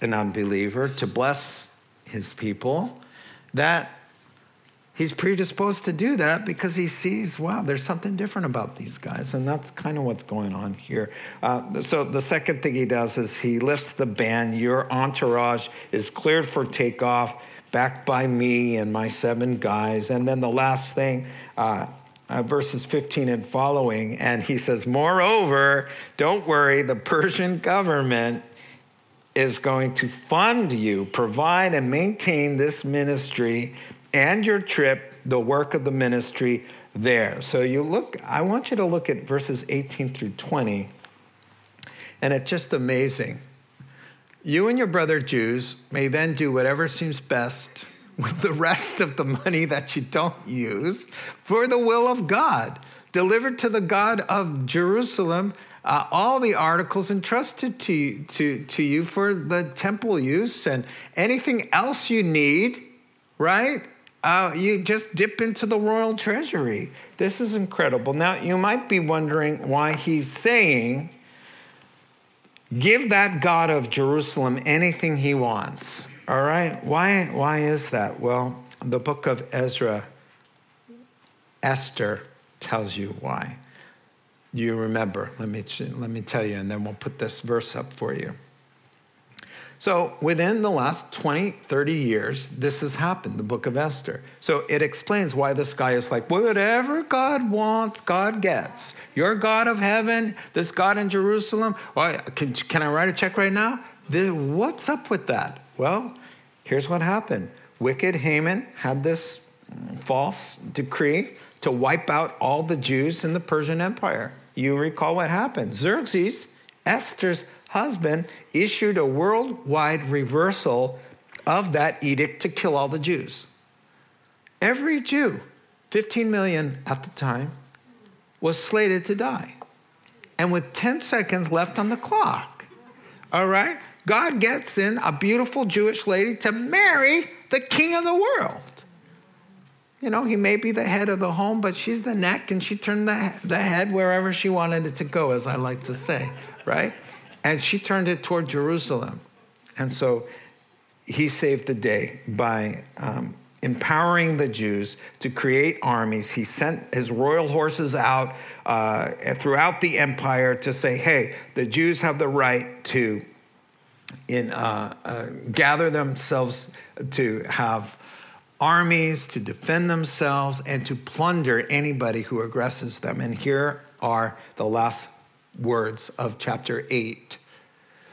Speaker 3: an unbeliever to bless his people, that he's predisposed to do that because he sees, wow, there's something different about these guys. And that's kind of what's going on here. Uh, so the second thing he does is he lifts the ban. Your entourage is cleared for takeoff, backed by me and my seven guys. And then the last thing, uh, uh, verses 15 and following, and he says, Moreover, don't worry, the Persian government is going to fund you, provide and maintain this ministry and your trip, the work of the ministry there. So you look, I want you to look at verses 18 through 20, and it's just amazing. You and your brother Jews may then do whatever seems best with the rest of the money that you don't use for the will of God, delivered to the God of Jerusalem uh, all the articles entrusted to, to, to you for the temple use and anything else you need, right? Uh, you just dip into the royal treasury. This is incredible. Now, you might be wondering why he's saying, give that God of Jerusalem anything he wants. All right? Why, why is that? Well, the book of Ezra, Esther, tells you why. You remember. Let me, let me tell you, and then we'll put this verse up for you. So, within the last 20, 30 years, this has happened, the book of Esther. So, it explains why this guy is like, whatever God wants, God gets. Your God of heaven, this God in Jerusalem, oh, well, can, can I write a check right now? what's up with that? Well, here's what happened wicked Haman had this false decree to wipe out all the Jews in the Persian Empire. You recall what happened. Xerxes, Esther's husband, issued a worldwide reversal of that edict to kill all the Jews. Every Jew, 15 million at the time, was slated to die. And with 10 seconds left on the clock, all right, God gets in a beautiful Jewish lady to marry the king of the world. You know, he may be the head of the home, but she's the neck, and she turned the, the head wherever she wanted it to go, as I like to say, right? And she turned it toward Jerusalem. And so he saved the day by um, empowering the Jews to create armies. He sent his royal horses out uh, throughout the empire to say, hey, the Jews have the right to in, uh, uh, gather themselves to have armies to defend themselves and to plunder anybody who aggresses them. And here are the last words of chapter 8.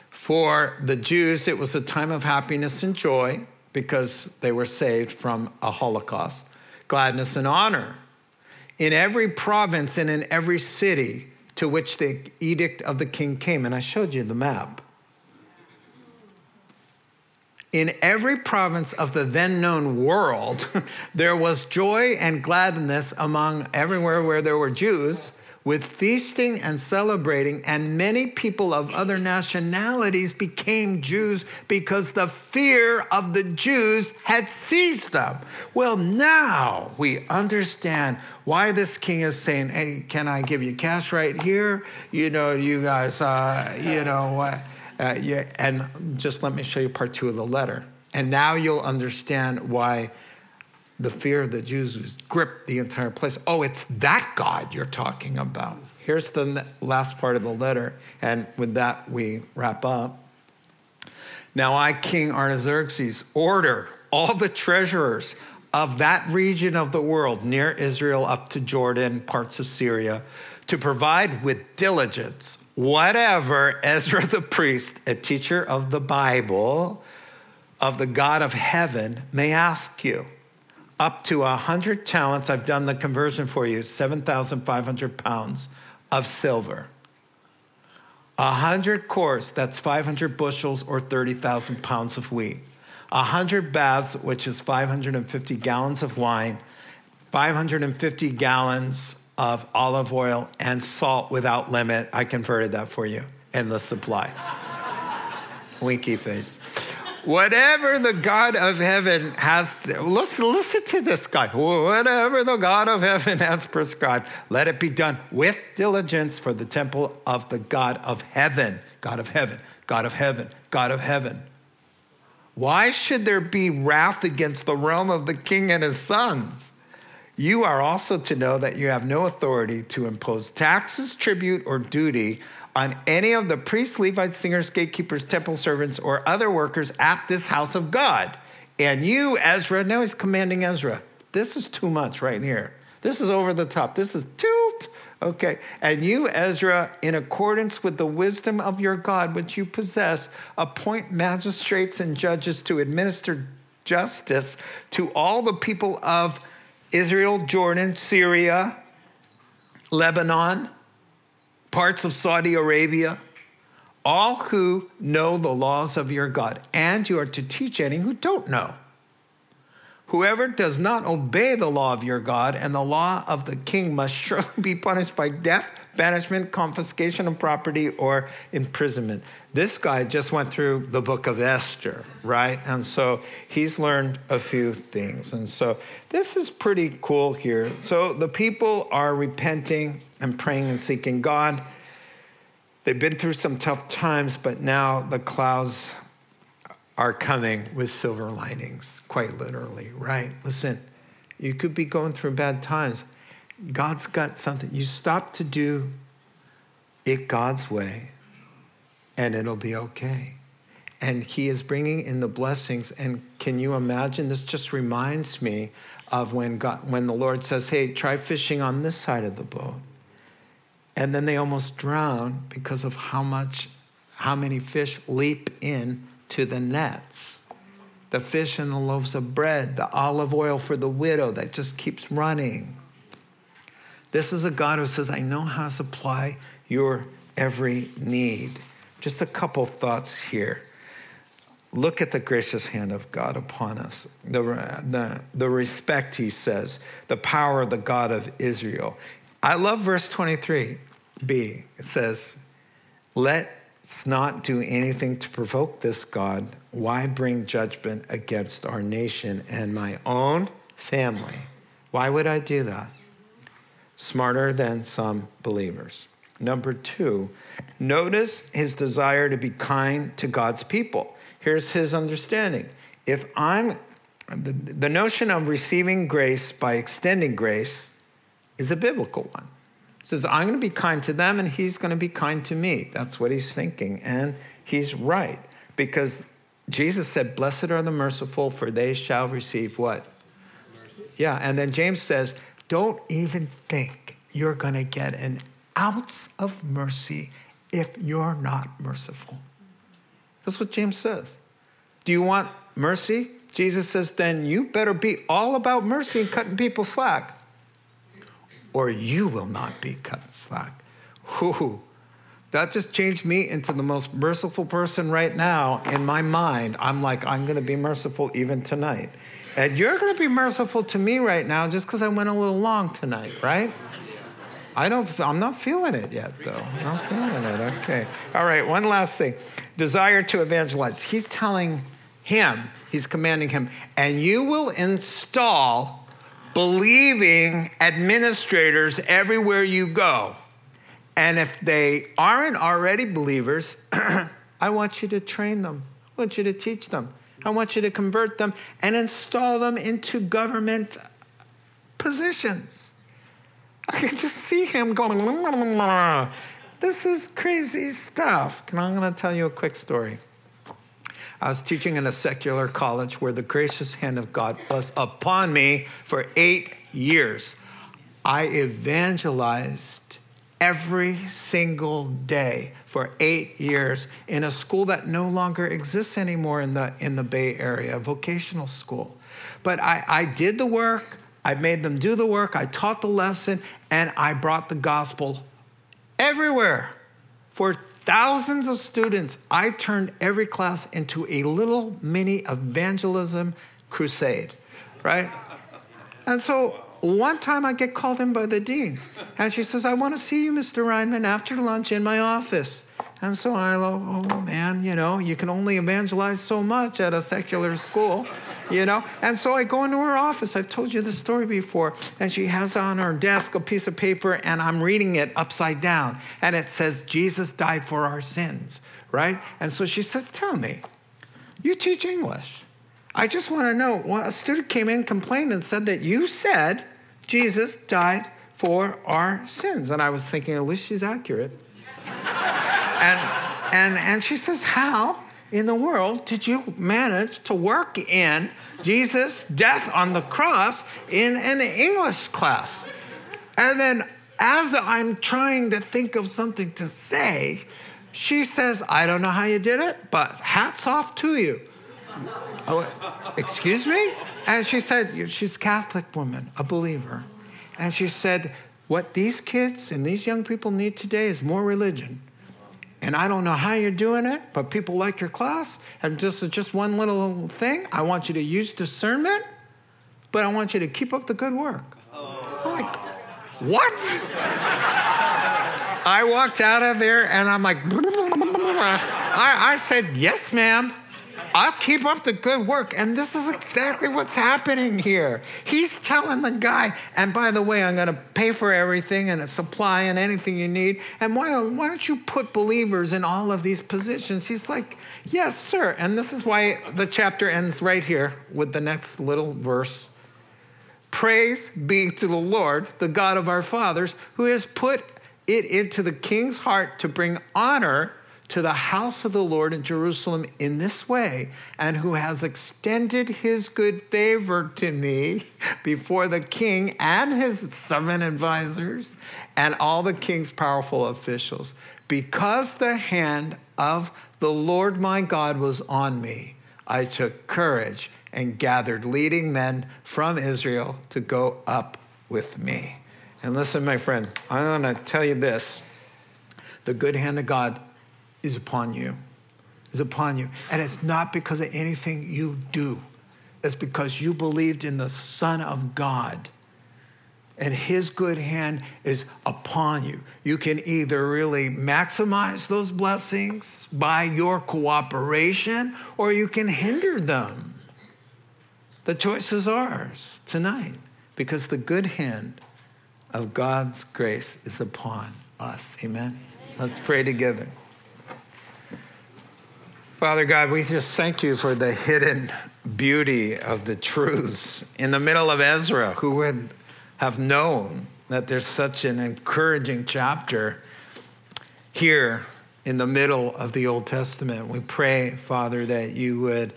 Speaker 3: For the Jews, it was a time of happiness and joy because they were saved from a Holocaust, gladness and honor. In every province and in every city to which the edict of the king came, and I showed you the map in every province of the then known world, there was joy and gladness among everywhere where there were Jews, with feasting and celebrating, and many people of other nationalities became Jews because the fear of the Jews had seized them. Well, now we understand why this king is saying, Hey, can I give you cash right here? You know, you guys, uh, you know, uh, yeah, and just let me show you part two of the letter. And now you'll understand why the fear of the Jews gripped the entire place. Oh, it's that God you're talking about. Here's the last part of the letter. And with that, we wrap up. Now I, King Artaxerxes, order all the treasurers of that region of the world near Israel up to Jordan, parts of Syria, to provide with diligence whatever Ezra the priest, a teacher of the Bible, of the God of heaven, may ask you. Up to a hundred talents, I've done the conversion for you, 7,500 pounds of silver. A hundred cors, that's 500 bushels or 30,000 pounds of wheat. A hundred baths, which is 550 gallons of wine, 550 gallons of olive oil and salt without limit. I converted that for you. Endless supply. Winky face. Whatever the God of heaven has, listen, listen to this guy. Whatever the God of heaven has prescribed, let it be done with diligence for the temple of the God of heaven. God of heaven, God of heaven, God of heaven. Why should there be wrath against the realm of the king and his sons? You are also to know that you have no authority to impose taxes, tribute, or duty on any of the priests, Levites, singers, gatekeepers, temple servants, or other workers at this house of God. And you, Ezra, now he's commanding Ezra. This is too much right here. This is over the top. This is tilt. Okay. And you, Ezra, in accordance with the wisdom of your God, which you possess, appoint magistrates and judges to administer justice to all the people of Israel, Jordan, Syria, Lebanon, parts of Saudi Arabia, all who know the laws of your God. And you are to teach any who don't know. Whoever does not obey the law of your God and the law of the king must surely be punished by death, banishment, confiscation of property, or imprisonment. This guy just went through the book of Esther, right? And so he's learned a few things. And so this is pretty cool here. So the people are repenting and praying and seeking God. They've been through some tough times, but now the clouds are coming with silver linings, quite literally, right? Listen, you could be going through bad times. God's got something. You stop to do it God's way, and it'll be okay. And He is bringing in the blessings. And can you imagine? This just reminds me of when, God, when the Lord says, Hey, try fishing on this side of the boat. And then they almost drown because of how much, how many fish leap in to the nets. The fish and the loaves of bread, the olive oil for the widow that just keeps running. This is a God who says, I know how to supply your every need. Just a couple thoughts here. Look at the gracious hand of God upon us. The, the, the respect, he says, the power of the God of Israel. I love verse 23b. It says, Let's not do anything to provoke this God. Why bring judgment against our nation and my own family? Why would I do that? Smarter than some believers. Number two, notice his desire to be kind to God's people. Here's his understanding. If I'm, the, the notion of receiving grace by extending grace is a biblical one. Says, I'm going to be kind to them and he's going to be kind to me. That's what he's thinking. And he's right because Jesus said, Blessed are the merciful, for they shall receive what? Mercy. Yeah, and then James says, Don't even think you're going to get an ounce of mercy if you're not merciful. That's what James says. Do you want mercy? Jesus says, then you better be all about mercy and cutting people slack, or you will not be cut slack. Whew. That just changed me into the most merciful person right now in my mind. I'm like, I'm going to be merciful even tonight. And you're going to be merciful to me right now just because I went a little long tonight, right? I don't, I'm not feeling it yet, though. I'm not feeling it. Okay. All right, one last thing desire to evangelize. He's telling him, he's commanding him, and you will install believing administrators everywhere you go. And if they aren't already believers, I want you to train them. I want you to teach them. I want you to convert them and install them into government positions. I can just see him going, mmm, mmm, mmm, this is crazy stuff. And I'm going to tell you a quick story. I was teaching in a secular college where the gracious hand of God was upon me for eight years. I evangelized every single day for eight years in a school that no longer exists anymore in the, in the Bay Area, a vocational school. But I, I did the work, I made them do the work, I taught the lesson, and I brought the gospel everywhere. For thousands of students, I turned every class into a little mini evangelism crusade, right? And so one time I get called in by the dean, and she says, I want to see you, Mr. Reinman, after lunch in my office. And so I go, oh man, you know, you can only evangelize so much at a secular school you know? And so I go into her office. I've told you this story before. And she has on her desk a piece of paper, and I'm reading it upside down. And it says, Jesus died for our sins, right? And so she says, Tell me, you teach English. I just want to know. Well, a student came in, complained, and said that you said Jesus died for our sins. And I was thinking, at least she's accurate. and, and, and she says, How? In the world did you manage to work in Jesus' death on the cross in an English class? And then, as I'm trying to think of something to say, she says, I don't know how you did it, but hats off to you. Oh, excuse me? And she said, she's a Catholic woman, a believer. And she said, what these kids and these young people need today is more religion. And I don't know how you're doing it, but people like your class. And just, just one little thing, I want you to use discernment but I want you to keep up the good work. I'm like, what? I walked out of there and I'm like, I, I said, yes, ma'am. I'll keep up the good work. And this is exactly what's happening here. He's telling the guy, and by the way, I'm going to pay for everything and supply and anything you need. And why, why don't you put believers in all of these positions? He's like, yes, sir. And this is why the chapter ends right here with the next little verse. Praise be to the Lord, the God of our fathers, who has put it into the king's heart to bring honor to the house of the Lord in Jerusalem in this way, and who has extended his good favor to me before the king and his seven advisors and all the king's powerful officials, because the hand of the Lord my God was on me. I took courage and gathered leading men from Israel to go up with me. And listen, my friend, I'm going to tell you this the good hand of God is upon you, is upon you. And it's not because of anything you do, it's because you believed in the Son of God. And his good hand is upon you. You can either really maximize those blessings by your cooperation or you can hinder them. The choice is ours tonight because the good hand of God's grace is upon us. Amen. Let's pray together. Father God, we just thank you for the hidden beauty of the truths in the middle of Ezra, who would have known that there's such an encouraging chapter here in the middle of the Old Testament. We pray, Father, that you would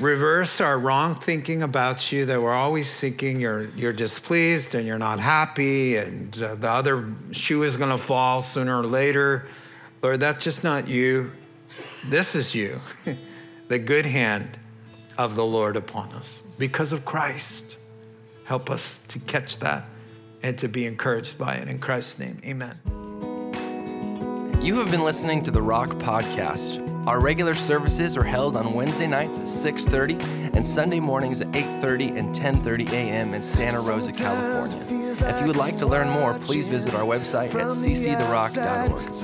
Speaker 3: reverse our wrong thinking about you, that we're always thinking you're, you're displeased and you're not happy and uh, the other shoe is going to fall sooner or later. Lord, that's just not you. This is you, the good hand of the Lord upon us because of Christ. Help us to catch that and to be encouraged by it. In Christ's name, amen.
Speaker 5: You have been listening to the Rock Podcast. Our regular services are held on Wednesday nights at 6:30 and Sunday mornings at 8:30 and 10:30 a.m. in Santa Rosa, California. If you would like to learn more, please visit our website at cctherock.org.